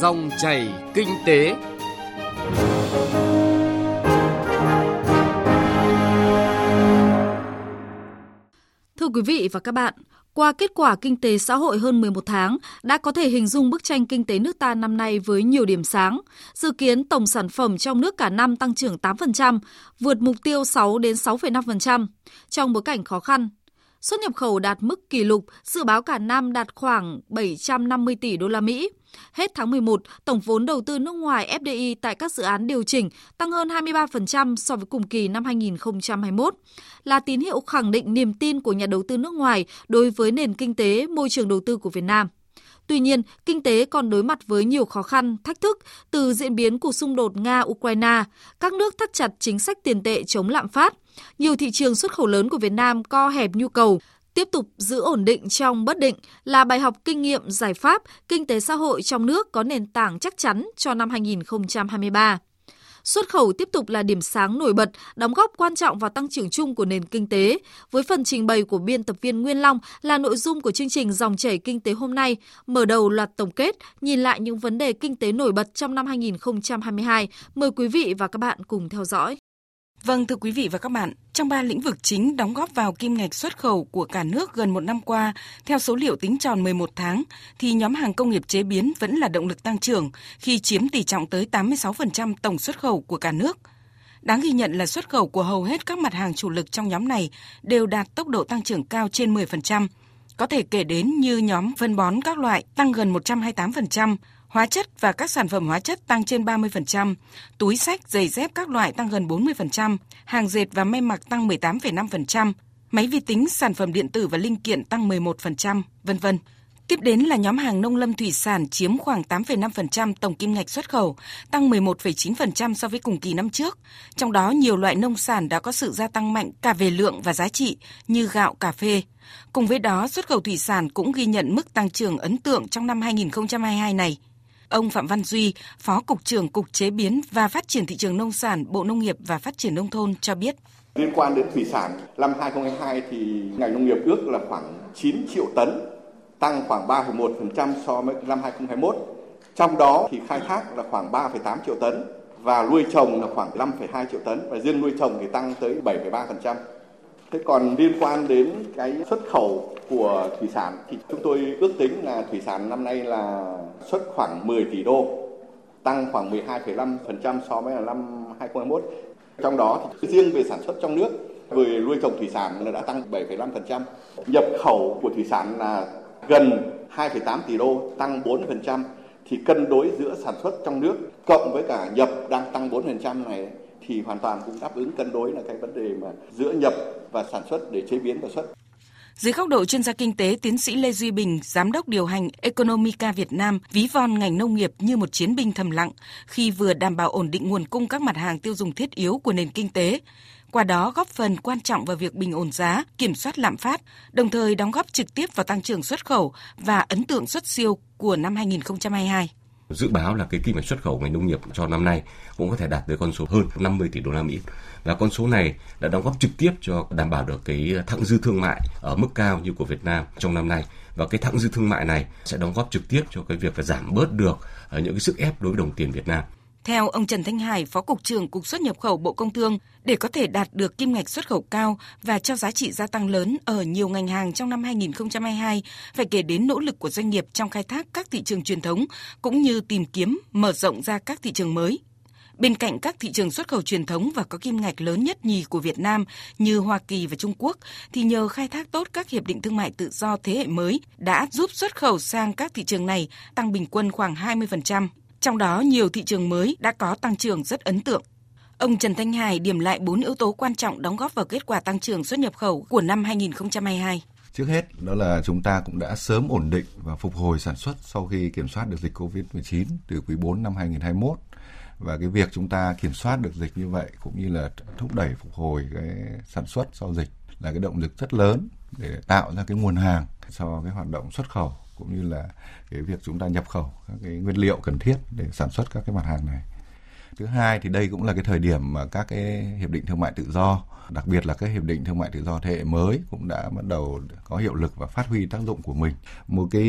Dòng chảy kinh tế. Thưa quý vị và các bạn, qua kết quả kinh tế xã hội hơn 11 tháng, đã có thể hình dung bức tranh kinh tế nước ta năm nay với nhiều điểm sáng. Dự kiến tổng sản phẩm trong nước cả năm tăng trưởng 8%, vượt mục tiêu 6 đến 6,5%. Trong bối cảnh khó khăn, Xuất nhập khẩu đạt mức kỷ lục, dự báo cả năm đạt khoảng 750 tỷ đô la Mỹ. Hết tháng 11, tổng vốn đầu tư nước ngoài FDI tại các dự án điều chỉnh tăng hơn 23% so với cùng kỳ năm 2021, là tín hiệu khẳng định niềm tin của nhà đầu tư nước ngoài đối với nền kinh tế, môi trường đầu tư của Việt Nam. Tuy nhiên, kinh tế còn đối mặt với nhiều khó khăn, thách thức từ diễn biến của xung đột Nga-Ukraine, các nước thắt chặt chính sách tiền tệ chống lạm phát. Nhiều thị trường xuất khẩu lớn của Việt Nam co hẹp nhu cầu, tiếp tục giữ ổn định trong bất định là bài học kinh nghiệm giải pháp kinh tế xã hội trong nước có nền tảng chắc chắn cho năm 2023. Xuất khẩu tiếp tục là điểm sáng nổi bật, đóng góp quan trọng vào tăng trưởng chung của nền kinh tế. Với phần trình bày của biên tập viên Nguyên Long là nội dung của chương trình Dòng chảy kinh tế hôm nay, mở đầu loạt tổng kết, nhìn lại những vấn đề kinh tế nổi bật trong năm 2022. Mời quý vị và các bạn cùng theo dõi. Vâng thưa quý vị và các bạn, trong ba lĩnh vực chính đóng góp vào kim ngạch xuất khẩu của cả nước gần một năm qua, theo số liệu tính tròn 11 tháng, thì nhóm hàng công nghiệp chế biến vẫn là động lực tăng trưởng khi chiếm tỷ trọng tới 86% tổng xuất khẩu của cả nước. Đáng ghi nhận là xuất khẩu của hầu hết các mặt hàng chủ lực trong nhóm này đều đạt tốc độ tăng trưởng cao trên 10%. Có thể kể đến như nhóm phân bón các loại tăng gần 128%, hóa chất và các sản phẩm hóa chất tăng trên 30%, túi sách, giày dép các loại tăng gần 40%, hàng dệt và may mặc tăng 18,5%, máy vi tính, sản phẩm điện tử và linh kiện tăng 11%, vân vân. Tiếp đến là nhóm hàng nông lâm thủy sản chiếm khoảng 8,5% tổng kim ngạch xuất khẩu, tăng 11,9% so với cùng kỳ năm trước. Trong đó nhiều loại nông sản đã có sự gia tăng mạnh cả về lượng và giá trị như gạo, cà phê. Cùng với đó, xuất khẩu thủy sản cũng ghi nhận mức tăng trưởng ấn tượng trong năm 2022 này. Ông Phạm Văn Duy, Phó Cục trưởng Cục Chế biến và Phát triển Thị trường Nông sản, Bộ Nông nghiệp và Phát triển Nông thôn cho biết. Liên quan đến thủy sản, năm 2022 thì ngành nông nghiệp ước là khoảng 9 triệu tấn, tăng khoảng 3,1% so với năm 2021. Trong đó thì khai thác là khoảng 3,8 triệu tấn và nuôi trồng là khoảng 5,2 triệu tấn và riêng nuôi trồng thì tăng tới 7,3%. Thế còn liên quan đến cái xuất khẩu của thủy sản thì chúng tôi ước tính là thủy sản năm nay là xuất khoảng 10 tỷ đô, tăng khoảng 12,5% so với là năm 2021. Trong đó thì riêng về sản xuất trong nước, về nuôi trồng thủy sản là đã tăng 7,5%. Nhập khẩu của thủy sản là gần 2,8 tỷ đô, tăng 4%. Thì cân đối giữa sản xuất trong nước cộng với cả nhập đang tăng 4% này thì hoàn toàn cũng đáp ứng cân đối là cái vấn đề mà giữa nhập và sản xuất để chế biến và xuất. Dưới góc độ chuyên gia kinh tế, tiến sĩ Lê Duy Bình, giám đốc điều hành Economica Việt Nam, ví von ngành nông nghiệp như một chiến binh thầm lặng khi vừa đảm bảo ổn định nguồn cung các mặt hàng tiêu dùng thiết yếu của nền kinh tế, qua đó góp phần quan trọng vào việc bình ổn giá, kiểm soát lạm phát, đồng thời đóng góp trực tiếp vào tăng trưởng xuất khẩu và ấn tượng xuất siêu của năm 2022 dự báo là cái kim ngạch xuất khẩu ngành nông nghiệp cho năm nay cũng có thể đạt tới con số hơn 50 tỷ đô la Mỹ và con số này đã đóng góp trực tiếp cho đảm bảo được cái thặng dư thương mại ở mức cao như của Việt Nam trong năm nay và cái thặng dư thương mại này sẽ đóng góp trực tiếp cho cái việc là giảm bớt được ờ, những cái sức ép đối với đồng tiền Việt Nam. Theo ông Trần Thanh Hải, Phó Cục trưởng Cục xuất nhập khẩu Bộ Công Thương, để có thể đạt được kim ngạch xuất khẩu cao và cho giá trị gia tăng lớn ở nhiều ngành hàng trong năm 2022, phải kể đến nỗ lực của doanh nghiệp trong khai thác các thị trường truyền thống cũng như tìm kiếm, mở rộng ra các thị trường mới. Bên cạnh các thị trường xuất khẩu truyền thống và có kim ngạch lớn nhất nhì của Việt Nam như Hoa Kỳ và Trung Quốc, thì nhờ khai thác tốt các hiệp định thương mại tự do thế hệ mới đã giúp xuất khẩu sang các thị trường này tăng bình quân khoảng 20%. Trong đó, nhiều thị trường mới đã có tăng trưởng rất ấn tượng. Ông Trần Thanh Hải điểm lại 4 yếu tố quan trọng đóng góp vào kết quả tăng trưởng xuất nhập khẩu của năm 2022. Trước hết đó là chúng ta cũng đã sớm ổn định và phục hồi sản xuất sau khi kiểm soát được dịch Covid-19 từ quý 4 năm 2021 và cái việc chúng ta kiểm soát được dịch như vậy cũng như là thúc đẩy phục hồi cái sản xuất sau dịch là cái động lực rất lớn để tạo ra cái nguồn hàng cho cái hoạt động xuất khẩu cũng như là cái việc chúng ta nhập khẩu các cái nguyên liệu cần thiết để sản xuất các cái mặt hàng này. Thứ hai thì đây cũng là cái thời điểm mà các cái hiệp định thương mại tự do, đặc biệt là các hiệp định thương mại tự do thế hệ mới cũng đã bắt đầu có hiệu lực và phát huy tác dụng của mình. Một cái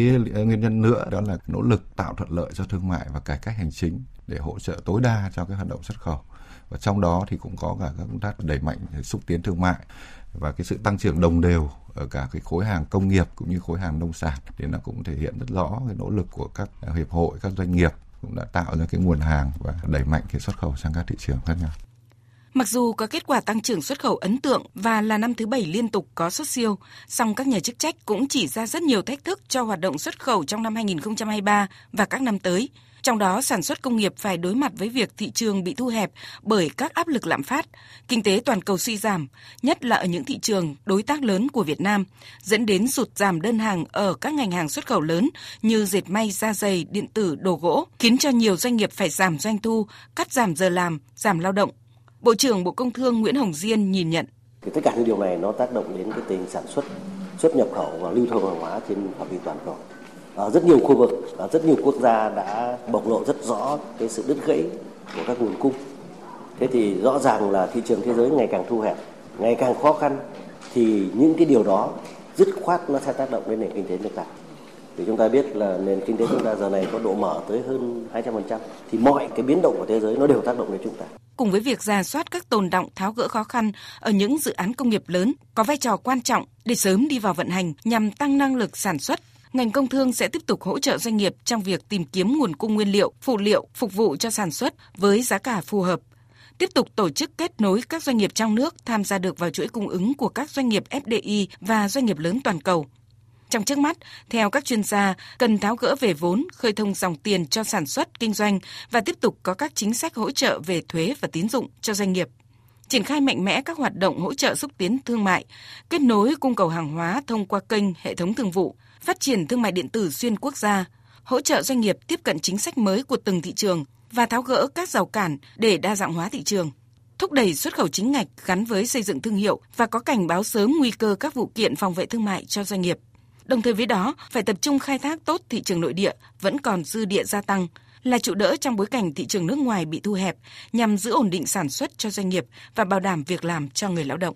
nguyên nhân nữa đó là nỗ lực tạo thuận lợi cho thương mại và cải cách hành chính để hỗ trợ tối đa cho cái hoạt động xuất khẩu. Và trong đó thì cũng có cả các công tác đẩy mạnh xúc tiến thương mại và cái sự tăng trưởng đồng đều ở cả cái khối hàng công nghiệp cũng như khối hàng nông sản thì nó cũng thể hiện rất rõ cái nỗ lực của các hiệp hội, các doanh nghiệp cũng đã tạo ra cái nguồn hàng và đẩy mạnh cái xuất khẩu sang các thị trường khác nhau. Mặc dù có kết quả tăng trưởng xuất khẩu ấn tượng và là năm thứ bảy liên tục có xuất siêu, song các nhà chức trách cũng chỉ ra rất nhiều thách thức cho hoạt động xuất khẩu trong năm 2023 và các năm tới. Trong đó, sản xuất công nghiệp phải đối mặt với việc thị trường bị thu hẹp bởi các áp lực lạm phát, kinh tế toàn cầu suy giảm, nhất là ở những thị trường đối tác lớn của Việt Nam, dẫn đến sụt giảm đơn hàng ở các ngành hàng xuất khẩu lớn như dệt may, da dày, điện tử, đồ gỗ, khiến cho nhiều doanh nghiệp phải giảm doanh thu, cắt giảm giờ làm, giảm lao động, Bộ trưởng Bộ Công Thương Nguyễn Hồng Diên nhìn nhận. Thì tất cả những điều này nó tác động đến cái tình sản xuất, xuất nhập khẩu và lưu thông hàng hóa trên phạm vi toàn cầu. Ở rất nhiều khu vực, ở rất nhiều quốc gia đã bộc lộ rất rõ cái sự đứt gãy của các nguồn cung. Thế thì rõ ràng là thị trường thế giới ngày càng thu hẹp, ngày càng khó khăn thì những cái điều đó dứt khoát nó sẽ tác động đến nền kinh tế nước ta. Thì chúng ta biết là nền kinh tế chúng ta giờ này có độ mở tới hơn 200%. Thì mọi cái biến động của thế giới nó đều tác động đến chúng ta cùng với việc ra soát các tồn động tháo gỡ khó khăn ở những dự án công nghiệp lớn có vai trò quan trọng để sớm đi vào vận hành nhằm tăng năng lực sản xuất. Ngành công thương sẽ tiếp tục hỗ trợ doanh nghiệp trong việc tìm kiếm nguồn cung nguyên liệu, phụ liệu phục vụ cho sản xuất với giá cả phù hợp. Tiếp tục tổ chức kết nối các doanh nghiệp trong nước tham gia được vào chuỗi cung ứng của các doanh nghiệp FDI và doanh nghiệp lớn toàn cầu trong trước mắt, theo các chuyên gia, cần tháo gỡ về vốn, khơi thông dòng tiền cho sản xuất, kinh doanh và tiếp tục có các chính sách hỗ trợ về thuế và tín dụng cho doanh nghiệp. Triển khai mạnh mẽ các hoạt động hỗ trợ xúc tiến thương mại, kết nối cung cầu hàng hóa thông qua kênh hệ thống thương vụ, phát triển thương mại điện tử xuyên quốc gia, hỗ trợ doanh nghiệp tiếp cận chính sách mới của từng thị trường và tháo gỡ các rào cản để đa dạng hóa thị trường thúc đẩy xuất khẩu chính ngạch gắn với xây dựng thương hiệu và có cảnh báo sớm nguy cơ các vụ kiện phòng vệ thương mại cho doanh nghiệp. Đồng thời với đó, phải tập trung khai thác tốt thị trường nội địa vẫn còn dư địa gia tăng, là trụ đỡ trong bối cảnh thị trường nước ngoài bị thu hẹp nhằm giữ ổn định sản xuất cho doanh nghiệp và bảo đảm việc làm cho người lao động.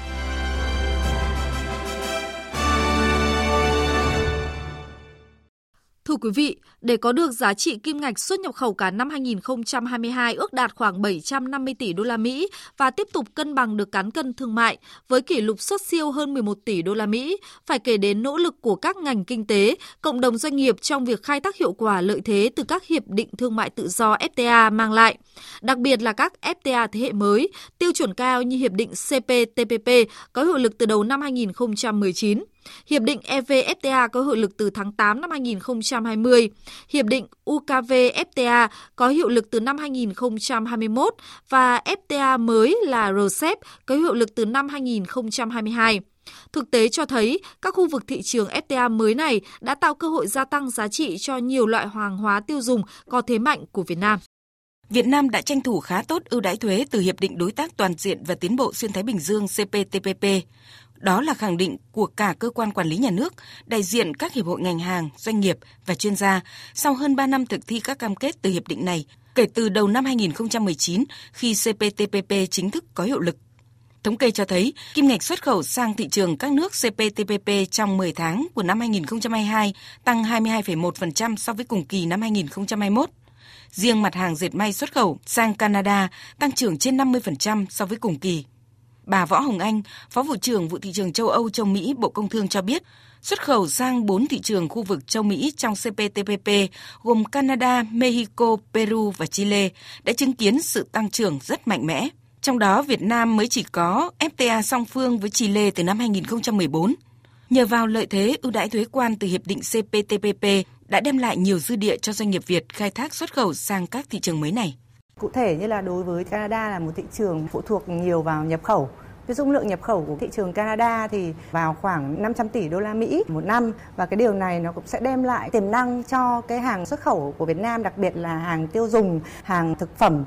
Quý vị, để có được giá trị kim ngạch xuất nhập khẩu cả năm 2022 ước đạt khoảng 750 tỷ đô la Mỹ và tiếp tục cân bằng được cán cân thương mại với kỷ lục xuất siêu hơn 11 tỷ đô la Mỹ, phải kể đến nỗ lực của các ngành kinh tế, cộng đồng doanh nghiệp trong việc khai thác hiệu quả lợi thế từ các hiệp định thương mại tự do FTA mang lại. Đặc biệt là các FTA thế hệ mới, tiêu chuẩn cao như hiệp định CPTPP có hiệu lực từ đầu năm 2019 Hiệp định EVFTA có hiệu lực từ tháng 8 năm 2020. Hiệp định UKVFTA có hiệu lực từ năm 2021 và FTA mới là RCEP có hiệu lực từ năm 2022. Thực tế cho thấy, các khu vực thị trường FTA mới này đã tạo cơ hội gia tăng giá trị cho nhiều loại hàng hóa tiêu dùng có thế mạnh của Việt Nam. Việt Nam đã tranh thủ khá tốt ưu đãi thuế từ Hiệp định Đối tác Toàn diện và Tiến bộ Xuyên Thái Bình Dương CPTPP. Đó là khẳng định của cả cơ quan quản lý nhà nước, đại diện các hiệp hội ngành hàng, doanh nghiệp và chuyên gia sau hơn 3 năm thực thi các cam kết từ hiệp định này kể từ đầu năm 2019 khi CPTPP chính thức có hiệu lực. Thống kê cho thấy, kim ngạch xuất khẩu sang thị trường các nước CPTPP trong 10 tháng của năm 2022 tăng 22,1% so với cùng kỳ năm 2021. Riêng mặt hàng dệt may xuất khẩu sang Canada tăng trưởng trên 50% so với cùng kỳ. Bà Võ Hồng Anh, Phó vụ trưởng vụ thị trường châu Âu châu Mỹ Bộ Công Thương cho biết, xuất khẩu sang 4 thị trường khu vực châu Mỹ trong CPTPP gồm Canada, Mexico, Peru và Chile đã chứng kiến sự tăng trưởng rất mạnh mẽ. Trong đó, Việt Nam mới chỉ có FTA song phương với Chile từ năm 2014. Nhờ vào lợi thế ưu đãi thuế quan từ hiệp định CPTPP đã đem lại nhiều dư địa cho doanh nghiệp Việt khai thác xuất khẩu sang các thị trường mới này. Cụ thể như là đối với Canada là một thị trường phụ thuộc nhiều vào nhập khẩu. Cái dung lượng nhập khẩu của thị trường Canada thì vào khoảng 500 tỷ đô la Mỹ một năm và cái điều này nó cũng sẽ đem lại tiềm năng cho cái hàng xuất khẩu của Việt Nam đặc biệt là hàng tiêu dùng, hàng thực phẩm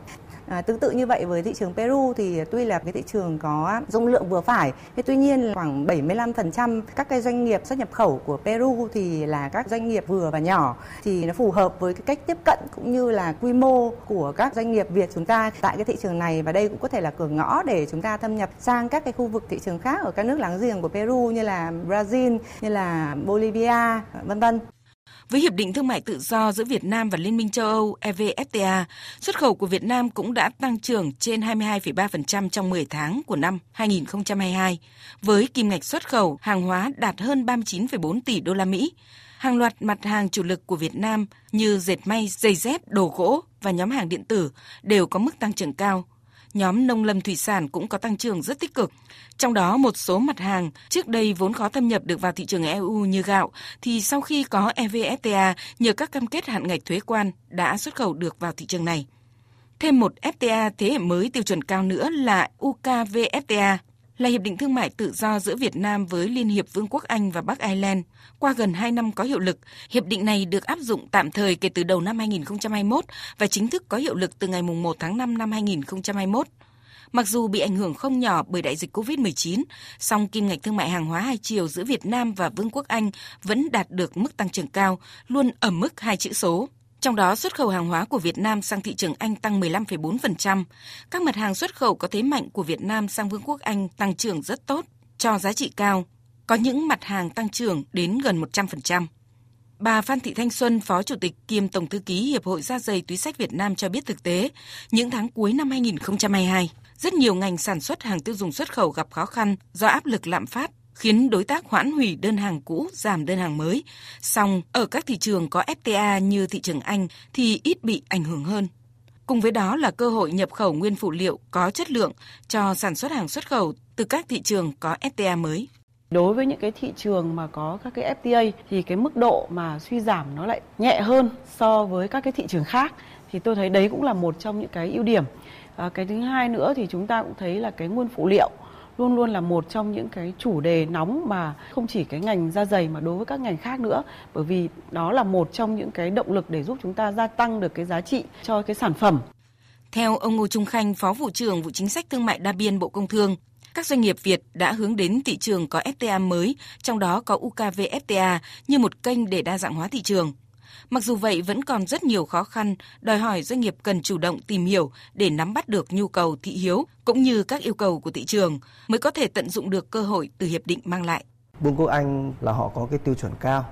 À, tương tự như vậy với thị trường Peru thì tuy là cái thị trường có dung lượng vừa phải, thế tuy nhiên khoảng 75% các cái doanh nghiệp xuất nhập khẩu của Peru thì là các doanh nghiệp vừa và nhỏ thì nó phù hợp với cái cách tiếp cận cũng như là quy mô của các doanh nghiệp Việt chúng ta tại cái thị trường này và đây cũng có thể là cửa ngõ để chúng ta thâm nhập sang các cái khu vực thị trường khác ở các nước láng giềng của Peru như là Brazil, như là Bolivia, vân vân. Với Hiệp định Thương mại Tự do giữa Việt Nam và Liên minh châu Âu EVFTA, xuất khẩu của Việt Nam cũng đã tăng trưởng trên 22,3% trong 10 tháng của năm 2022, với kim ngạch xuất khẩu hàng hóa đạt hơn 39,4 tỷ đô la Mỹ. Hàng loạt mặt hàng chủ lực của Việt Nam như dệt may, giày dép, đồ gỗ và nhóm hàng điện tử đều có mức tăng trưởng cao, nhóm nông lâm thủy sản cũng có tăng trưởng rất tích cực. Trong đó, một số mặt hàng trước đây vốn khó thâm nhập được vào thị trường EU như gạo, thì sau khi có EVFTA nhờ các cam kết hạn ngạch thuế quan đã xuất khẩu được vào thị trường này. Thêm một FTA thế hệ mới tiêu chuẩn cao nữa là UKVFTA là hiệp định thương mại tự do giữa Việt Nam với Liên hiệp Vương quốc Anh và Bắc Ireland. Qua gần 2 năm có hiệu lực, hiệp định này được áp dụng tạm thời kể từ đầu năm 2021 và chính thức có hiệu lực từ ngày 1 tháng 5 năm 2021. Mặc dù bị ảnh hưởng không nhỏ bởi đại dịch COVID-19, song kim ngạch thương mại hàng hóa hai chiều giữa Việt Nam và Vương quốc Anh vẫn đạt được mức tăng trưởng cao, luôn ở mức hai chữ số. Trong đó xuất khẩu hàng hóa của Việt Nam sang thị trường Anh tăng 15,4%. Các mặt hàng xuất khẩu có thế mạnh của Việt Nam sang Vương quốc Anh tăng trưởng rất tốt, cho giá trị cao. Có những mặt hàng tăng trưởng đến gần 100%. Bà Phan Thị Thanh Xuân, Phó Chủ tịch kiêm Tổng Thư ký Hiệp hội Da dày Túi sách Việt Nam cho biết thực tế, những tháng cuối năm 2022, rất nhiều ngành sản xuất hàng tiêu dùng xuất khẩu gặp khó khăn do áp lực lạm phát khiến đối tác hoãn hủy đơn hàng cũ, giảm đơn hàng mới. Song ở các thị trường có FTA như thị trường Anh thì ít bị ảnh hưởng hơn. Cùng với đó là cơ hội nhập khẩu nguyên phụ liệu có chất lượng cho sản xuất hàng xuất khẩu từ các thị trường có FTA mới. Đối với những cái thị trường mà có các cái FTA thì cái mức độ mà suy giảm nó lại nhẹ hơn so với các cái thị trường khác thì tôi thấy đấy cũng là một trong những cái ưu điểm. À, cái thứ hai nữa thì chúng ta cũng thấy là cái nguyên phụ liệu luôn luôn là một trong những cái chủ đề nóng mà không chỉ cái ngành da dày mà đối với các ngành khác nữa bởi vì đó là một trong những cái động lực để giúp chúng ta gia tăng được cái giá trị cho cái sản phẩm. Theo ông Ngô Trung Khanh, Phó vụ trưởng vụ chính sách thương mại đa biên Bộ Công Thương, các doanh nghiệp Việt đã hướng đến thị trường có FTA mới, trong đó có UKVFTA như một kênh để đa dạng hóa thị trường. Mặc dù vậy vẫn còn rất nhiều khó khăn, đòi hỏi doanh nghiệp cần chủ động tìm hiểu để nắm bắt được nhu cầu thị hiếu cũng như các yêu cầu của thị trường mới có thể tận dụng được cơ hội từ hiệp định mang lại. Vương quốc Anh là họ có cái tiêu chuẩn cao,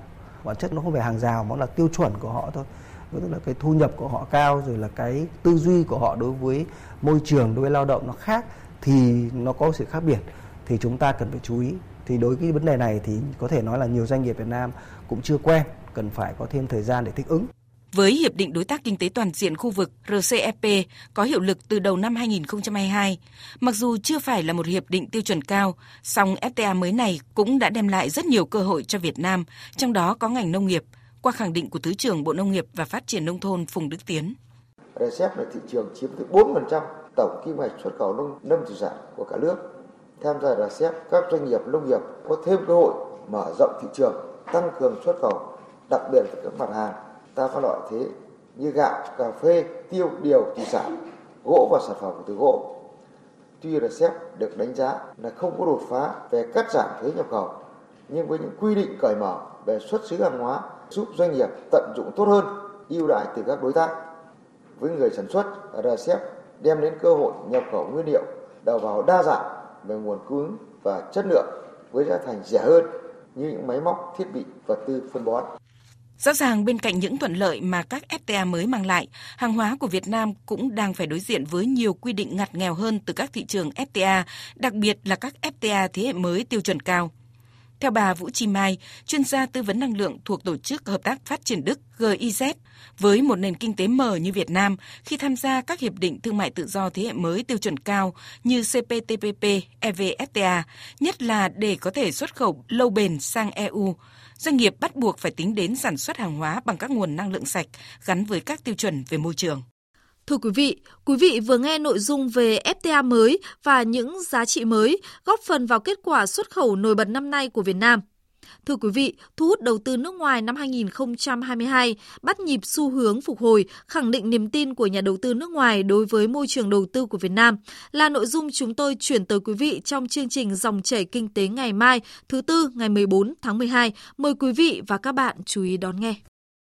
bản chất nó không phải hàng rào mà là tiêu chuẩn của họ thôi. Tức là cái thu nhập của họ cao rồi là cái tư duy của họ đối với môi trường đối với lao động nó khác thì nó có sự khác biệt. Thì chúng ta cần phải chú ý. Thì đối với cái vấn đề này thì có thể nói là nhiều doanh nghiệp Việt Nam cũng chưa quen cần phải có thêm thời gian để thích ứng. Với Hiệp định Đối tác Kinh tế Toàn diện khu vực RCEP có hiệu lực từ đầu năm 2022, mặc dù chưa phải là một hiệp định tiêu chuẩn cao, song FTA mới này cũng đã đem lại rất nhiều cơ hội cho Việt Nam, trong đó có ngành nông nghiệp, qua khẳng định của Thứ trưởng Bộ Nông nghiệp và Phát triển Nông thôn Phùng Đức Tiến. RCEP là thị trường chiếm từ 4% tổng kim ngạch xuất khẩu nông lâm thủy sản của cả nước. Tham gia RCEP, các doanh nghiệp nông nghiệp có thêm cơ hội mở rộng thị trường, tăng cường xuất khẩu đặc biệt là các mặt hàng ta có loại thế như gạo, cà phê, tiêu, điều, thủy sản, gỗ và sản phẩm từ gỗ. Tuy RCEP được đánh giá là không có đột phá về cắt giảm thuế nhập khẩu, nhưng với những quy định cởi mở về xuất xứ hàng hóa giúp doanh nghiệp tận dụng tốt hơn ưu đãi từ các đối tác. Với người sản xuất, RCEP đem đến cơ hội nhập khẩu nguyên liệu đầu vào đa dạng về nguồn cung và chất lượng với giá thành rẻ hơn như những máy móc, thiết bị, vật tư, phân bón. Rõ ràng bên cạnh những thuận lợi mà các FTA mới mang lại, hàng hóa của Việt Nam cũng đang phải đối diện với nhiều quy định ngặt nghèo hơn từ các thị trường FTA, đặc biệt là các FTA thế hệ mới tiêu chuẩn cao. Theo bà Vũ Chi Mai, chuyên gia tư vấn năng lượng thuộc Tổ chức Hợp tác Phát triển Đức GIZ, với một nền kinh tế mở như Việt Nam, khi tham gia các hiệp định thương mại tự do thế hệ mới tiêu chuẩn cao như CPTPP, EVFTA, nhất là để có thể xuất khẩu lâu bền sang EU, doanh nghiệp bắt buộc phải tính đến sản xuất hàng hóa bằng các nguồn năng lượng sạch gắn với các tiêu chuẩn về môi trường. Thưa quý vị, quý vị vừa nghe nội dung về FTA mới và những giá trị mới góp phần vào kết quả xuất khẩu nổi bật năm nay của Việt Nam. Thưa quý vị, thu hút đầu tư nước ngoài năm 2022 bắt nhịp xu hướng phục hồi, khẳng định niềm tin của nhà đầu tư nước ngoài đối với môi trường đầu tư của Việt Nam là nội dung chúng tôi chuyển tới quý vị trong chương trình Dòng chảy kinh tế ngày mai, thứ tư ngày 14 tháng 12. Mời quý vị và các bạn chú ý đón nghe.